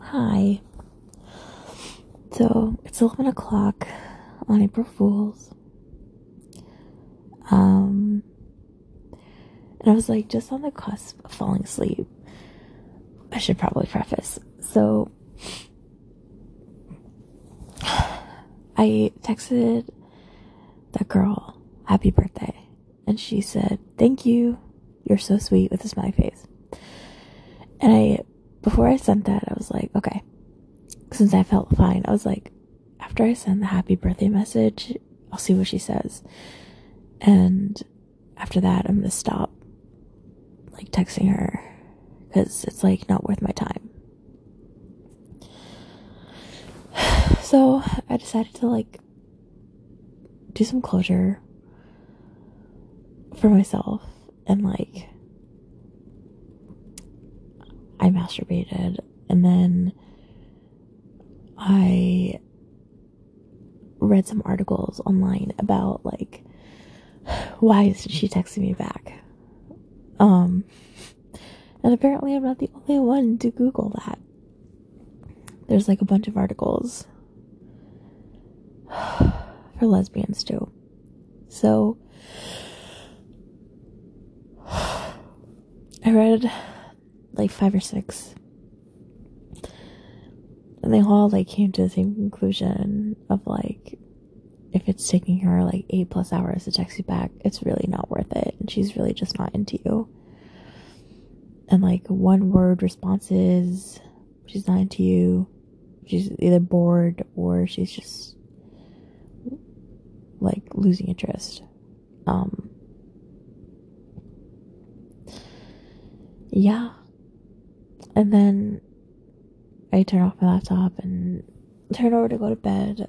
Hi. So it's 11 o'clock on April Fool's. Um, and I was like just on the cusp of falling asleep. I should probably preface. So I texted that girl, happy birthday. And she said, thank you. You're so sweet with a smiley face. And I, before I sent that, I was like, okay. Since I felt fine, I was like, after I send the happy birthday message, I'll see what she says. And after that, I'm gonna stop like texting her because it's like not worth my time. So I decided to like do some closure for myself and like I masturbated and then I read some articles online about like why isn't she texting me back? Um and apparently I'm not the only one to Google that. There's like a bunch of articles for lesbians too. So I read like five or six. And they all like came to the same conclusion of like if it's taking her like eight plus hours to text you back, it's really not worth it. And she's really just not into you. And like one word responses, she's not into you. She's either bored or she's just like losing interest. Um, yeah. And then I turn off my laptop and turn over to go to bed.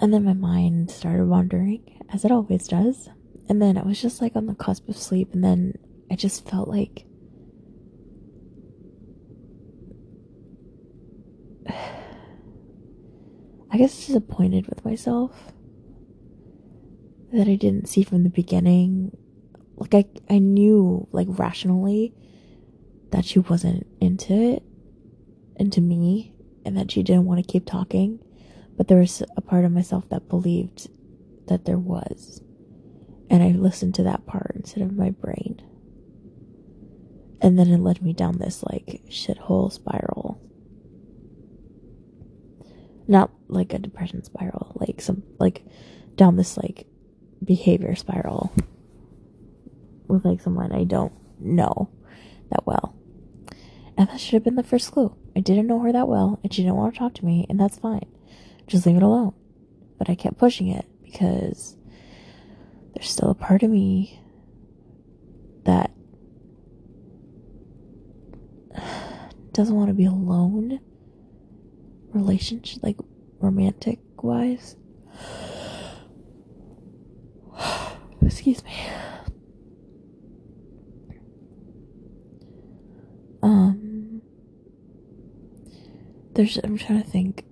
And then my mind started wandering, as it always does. And then I was just like on the cusp of sleep, and then I just felt like I guess disappointed with myself that I didn't see from the beginning. Like I I knew like rationally that she wasn't into it into me and that she didn't want to keep talking, but there was a part of myself that believed that there was. And I listened to that part instead of my brain. And then it led me down this like shithole spiral. Not like a depression spiral, like some like down this like behavior spiral with like someone I don't know that well. That should have been the first clue. I didn't know her that well, and she didn't want to talk to me, and that's fine. Just leave it alone. But I kept pushing it because there's still a part of me that doesn't want to be alone, relationship, like romantic wise. Excuse me. Um, there's, I'm trying to think.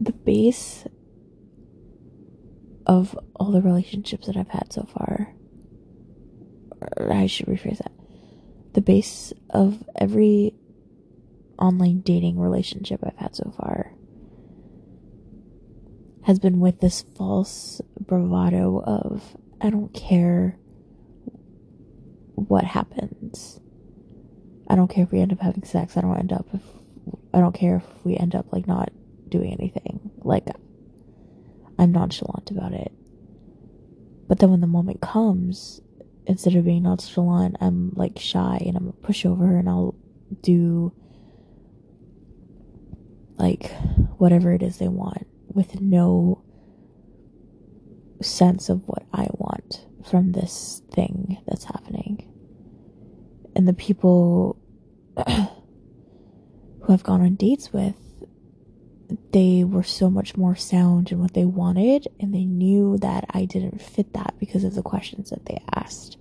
The base of all the relationships that I've had so far, I should rephrase that. The base of every online dating relationship I've had so far has been with this false bravado of I don't care what happens. I don't care if we end up having sex. I don't end up if I don't care if we end up like not doing anything. Like I'm nonchalant about it. But then when the moment comes, instead of being nonchalant, I'm like shy and I'm a pushover and I'll do like whatever it is they want with no sense of what I want from this thing that's happening. And the people who I've gone on dates with, they were so much more sound in what they wanted, and they knew that I didn't fit that because of the questions that they asked.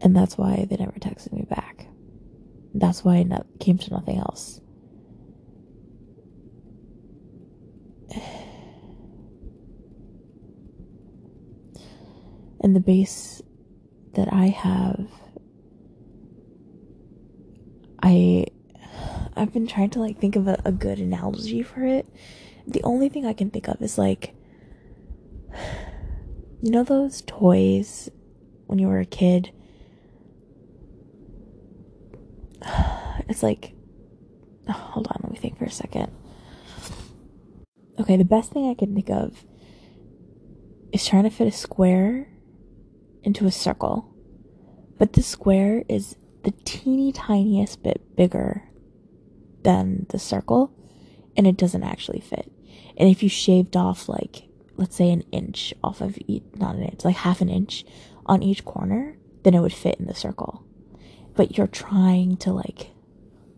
And that's why they never texted me back. That's why it came to nothing else. And the base that I have, I I've been trying to like think of a, a good analogy for it. The only thing I can think of is like you know those toys when you were a kid? It's like oh, hold on, let me think for a second. Okay, the best thing I can think of is trying to fit a square into a circle. But the square is the teeny tiniest bit bigger than the circle and it doesn't actually fit. And if you shaved off like let's say an inch off of each not an inch, like half an inch on each corner, then it would fit in the circle. But you're trying to like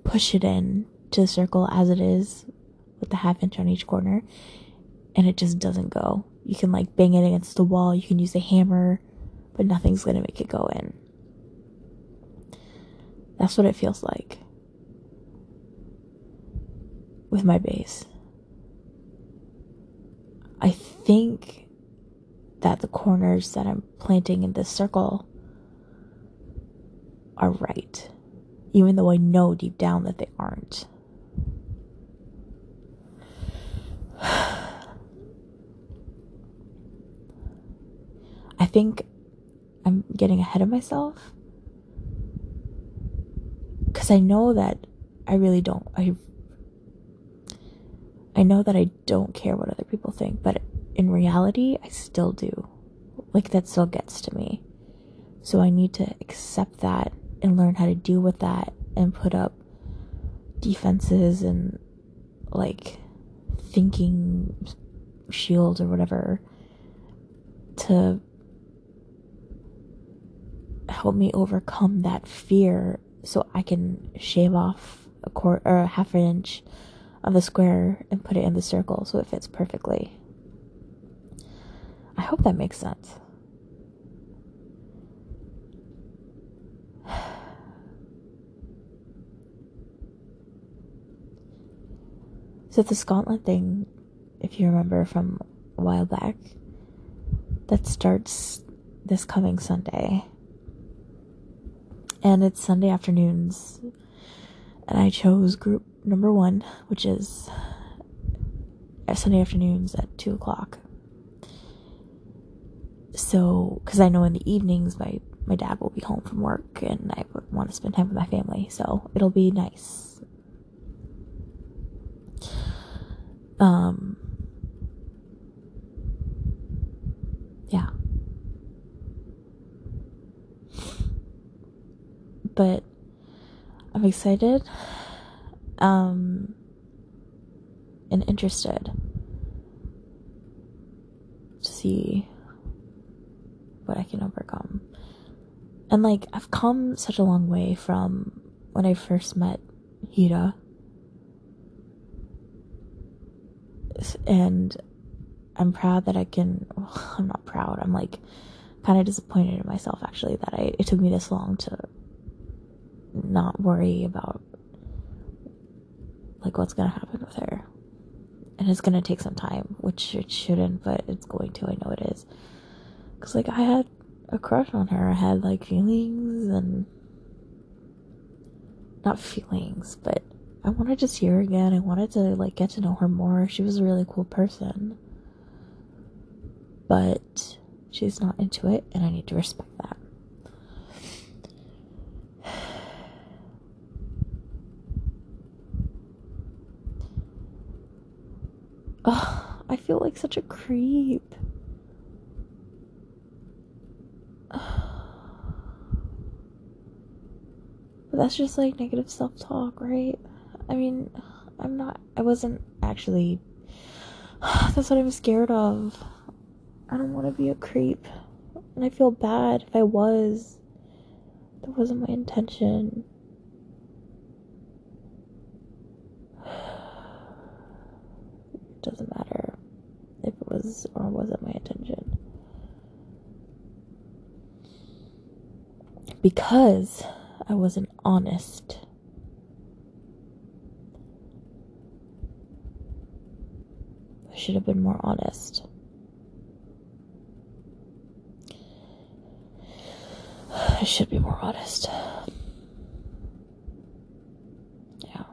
push it in to the circle as it is with the half inch on each corner and it just doesn't go. You can like bang it against the wall, you can use a hammer, but nothing's gonna make it go in. That's what it feels like with my base. I think that the corners that I'm planting in this circle are right, even though I know deep down that they aren't. I think I'm getting ahead of myself because I know that I really don't. I I know that I don't care what other people think, but in reality, I still do. Like that still gets to me. So I need to accept that and learn how to deal with that and put up defenses and like thinking shields or whatever to help me overcome that fear so I can shave off a quarter or a half an inch of the square and put it in the circle so it fits perfectly. I hope that makes sense. So the Scotland thing, if you remember from a while back, that starts this coming Sunday and it's Sunday afternoons. And I chose group number one, which is Sunday afternoons at two o'clock. So, because I know in the evenings my my dad will be home from work, and I want to spend time with my family, so it'll be nice. Um. Yeah. but I'm excited um and interested to see what I can overcome. And like I've come such a long way from when I first met Hira. And I'm proud that I can well, I'm not proud. I'm like kind of disappointed in myself actually that I it took me this long to not worry about like what's gonna happen with her. And it's gonna take some time, which it shouldn't, but it's going to. I know it is. Cause like I had a crush on her. I had like feelings and not feelings, but I wanted to see her again. I wanted to like get to know her more. She was a really cool person. But she's not into it and I need to respect that. I feel like such a creep. But that's just like negative self talk, right? I mean, I'm not, I wasn't actually. That's what I'm scared of. I don't want to be a creep. And I feel bad if I was. That wasn't my intention. Doesn't matter if it was or wasn't my intention. Because I wasn't honest. I should have been more honest. I should be more honest. Yeah.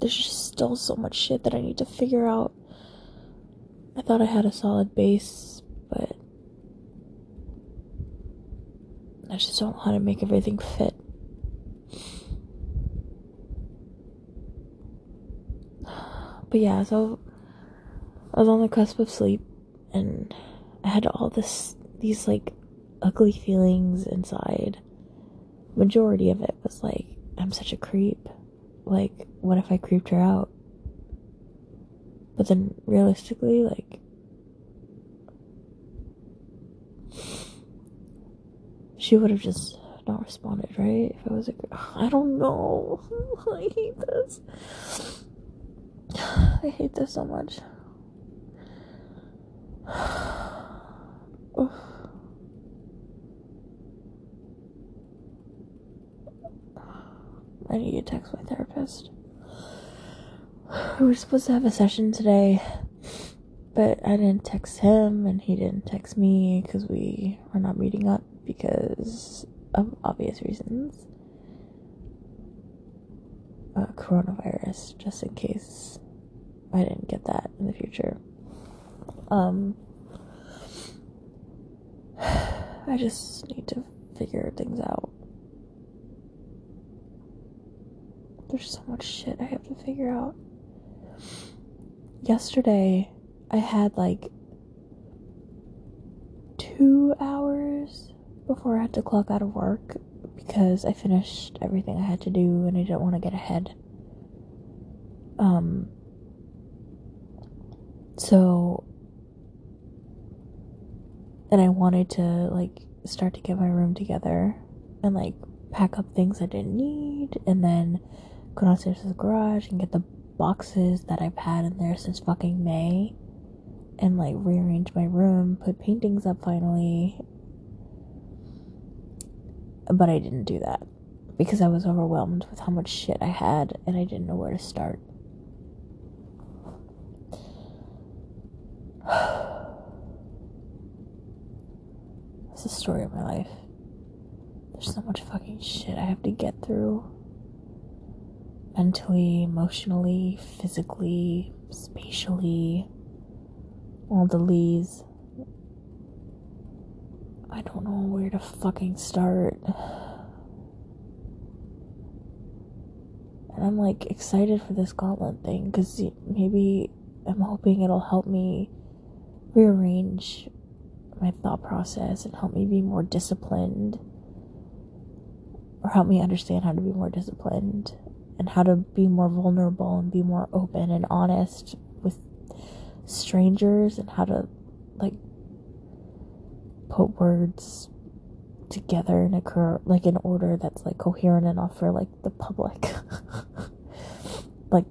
there's just still so much shit that I need to figure out. I thought I had a solid base, but I just don't know how to make everything fit. But yeah, so I was on the cusp of sleep and I had all this these like ugly feelings inside. Majority of it was like, I'm such a creep. Like, what if I creeped her out? But then realistically, like she would have just not responded, right? If I was girl. I don't know. I hate this. I hate this so much. I need to text my therapist. We were supposed to have a session today, but I didn't text him and he didn't text me because we are not meeting up because of obvious reasons. Uh, coronavirus, just in case I didn't get that in the future. Um, I just need to figure things out. There's so much shit I have to figure out. Yesterday, I had like two hours before I had to clock out of work because I finished everything I had to do and I didn't want to get ahead. Um, so, and I wanted to like start to get my room together and like pack up things I didn't need and then go downstairs to the garage and get the boxes that I've had in there since fucking May and like rearrange my room, put paintings up finally. But I didn't do that because I was overwhelmed with how much shit I had and I didn't know where to start. That's the story of my life. There's so much fucking shit I have to get through mentally, emotionally, physically, spatially, all the lees. I don't know where to fucking start. And I'm like excited for this gauntlet thing because maybe I'm hoping it'll help me rearrange my thought process and help me be more disciplined or help me understand how to be more disciplined and how to be more vulnerable and be more open and honest with strangers and how to like put words together in a like in order that's like coherent enough for like the public. Like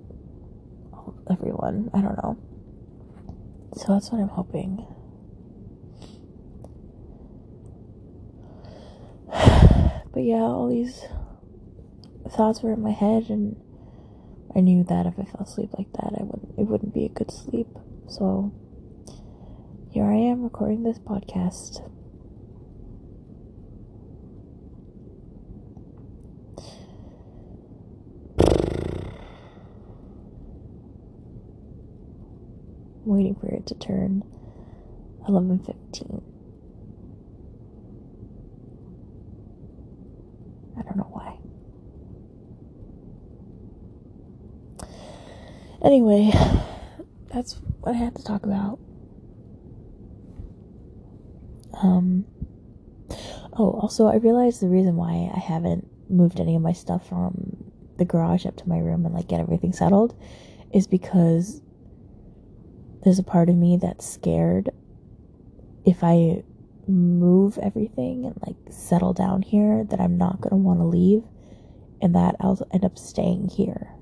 everyone. I don't know. So that's what i'm hoping. But yeah all these thoughts were in my head and I knew that if I fell asleep like that I wouldn't it wouldn't be a good sleep. So here I am recording this podcast. I'm waiting for it to turn 11:15. I don't know why. Anyway, that's what I had to talk about. Um, oh, also, I realized the reason why I haven't moved any of my stuff from the garage up to my room and like get everything settled is because there's a part of me that's scared if I move everything and like settle down here that I'm not going to want to leave and that I'll end up staying here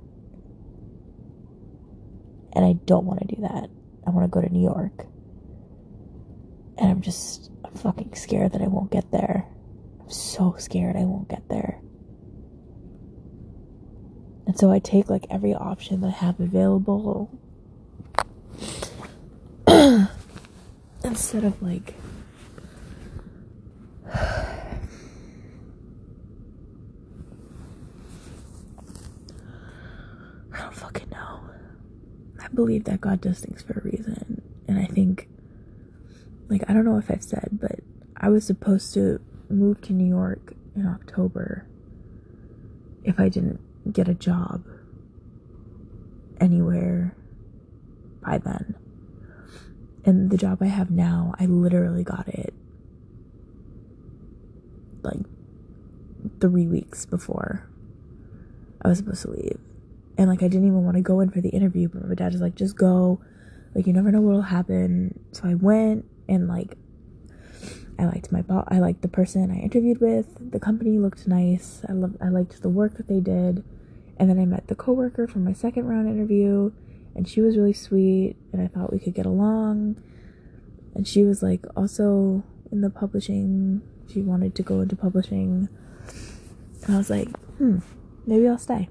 and I don't want to do that. I want to go to New York. And I'm just I'm fucking scared that I won't get there. I'm so scared I won't get there. And so I take like every option that I have available instead of like I don't fucking believe that God does things for a reason. And I think, like, I don't know if I've said, but I was supposed to move to New York in October if I didn't get a job anywhere by then. And the job I have now, I literally got it like three weeks before I was supposed to leave. And like I didn't even want to go in for the interview, but my dad was like, just go. Like you never know what'll happen. So I went and like I liked my boss I liked the person I interviewed with. The company looked nice. I loved I liked the work that they did. And then I met the coworker from my second round interview and she was really sweet and I thought we could get along. And she was like also in the publishing. She wanted to go into publishing. And I was like, hmm, maybe I'll stay.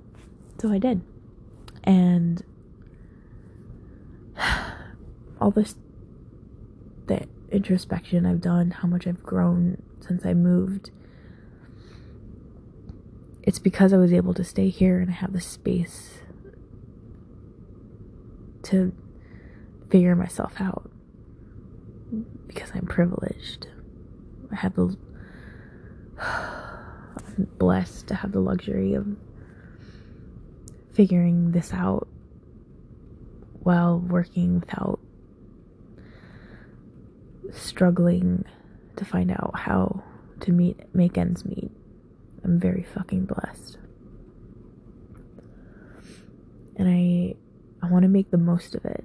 So I did. And all this the introspection I've done, how much I've grown since I moved. It's because I was able to stay here and I have the space to figure myself out because I'm privileged. I have the I'm blessed to have the luxury of figuring this out while working without struggling to find out how to meet make ends meet. I'm very fucking blessed. And I I want to make the most of it.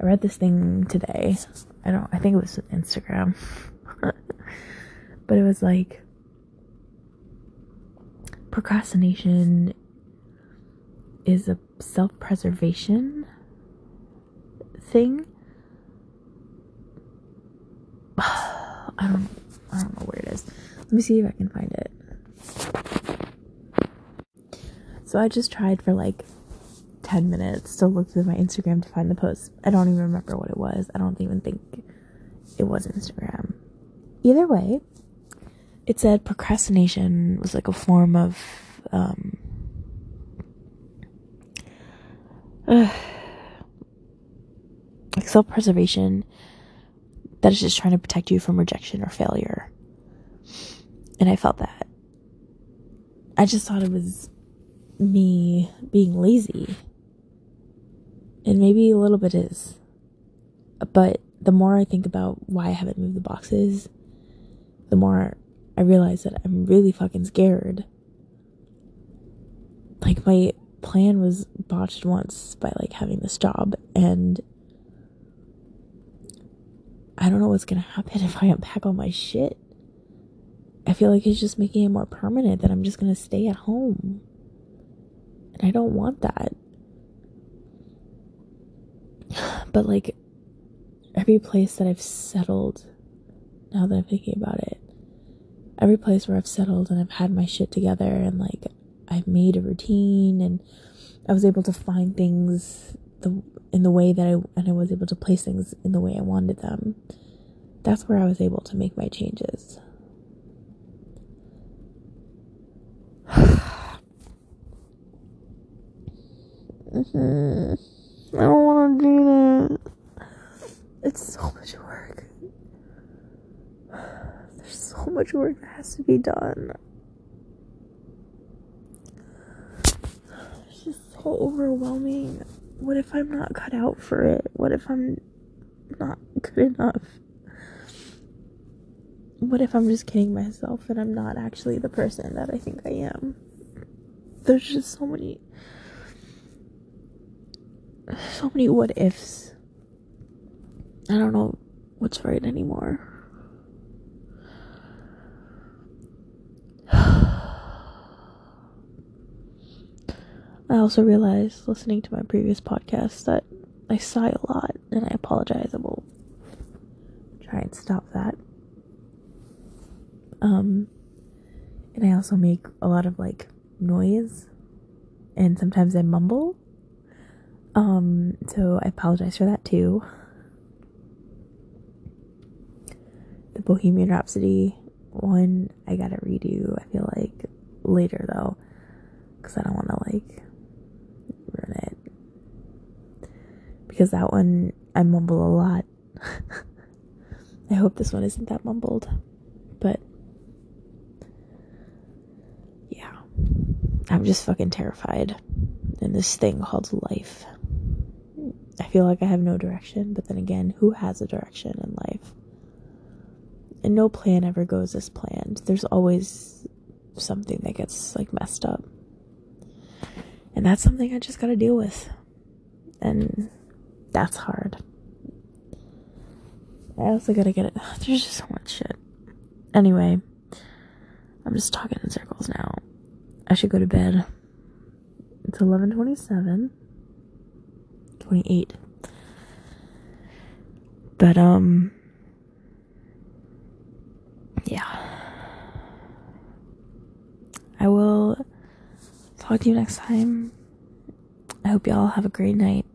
I read this thing today. I don't I think it was Instagram. but it was like procrastination is a self-preservation thing. I don't I don't know where it is. Let me see if I can find it. So I just tried for like 10 minutes to look through my Instagram to find the post. I don't even remember what it was. I don't even think it was Instagram. Either way, it said procrastination was like a form of um, uh, like self preservation that is just trying to protect you from rejection or failure. And I felt that. I just thought it was me being lazy. And maybe a little bit is. But the more I think about why I haven't moved the boxes, the more I realize that I'm really fucking scared. Like my plan was botched once by like having this job and I don't know what's gonna happen if I unpack all my shit. I feel like it's just making it more permanent that I'm just gonna stay at home. And I don't want that. But like every place that I've settled, now that I'm thinking about it, every place where I've settled and I've had my shit together and like I've made a routine and I was able to find things the in the way that I and I was able to place things in the way I wanted them. That's where I was able to make my changes. mm-hmm. I don't want to do that. It's so much work. There's so much work that has to be done. It's just so overwhelming. What if I'm not cut out for it? What if I'm not good enough? What if I'm just kidding myself and I'm not actually the person that I think I am? There's just so many so many what ifs. I don't know what's right anymore. I also realized listening to my previous podcast that I sigh a lot and I apologize. I will try and stop that. Um, and I also make a lot of like noise and sometimes I mumble. Um, so I apologize for that too. The Bohemian Rhapsody one, I gotta redo, I feel like later though, because I don't want to like because that one I mumble a lot. I hope this one isn't that mumbled, but yeah, I'm just fucking terrified in this thing called life. I feel like I have no direction, but then again, who has a direction in life? And no plan ever goes as planned. There's always something that gets like messed up. And that's something I just gotta deal with. And that's hard. I also gotta get it. There's just so much shit. Anyway, I'm just talking in circles now. I should go to bed. It's 11:27. 28. But um yeah. I will talk to you next time. I hope y'all have a great night.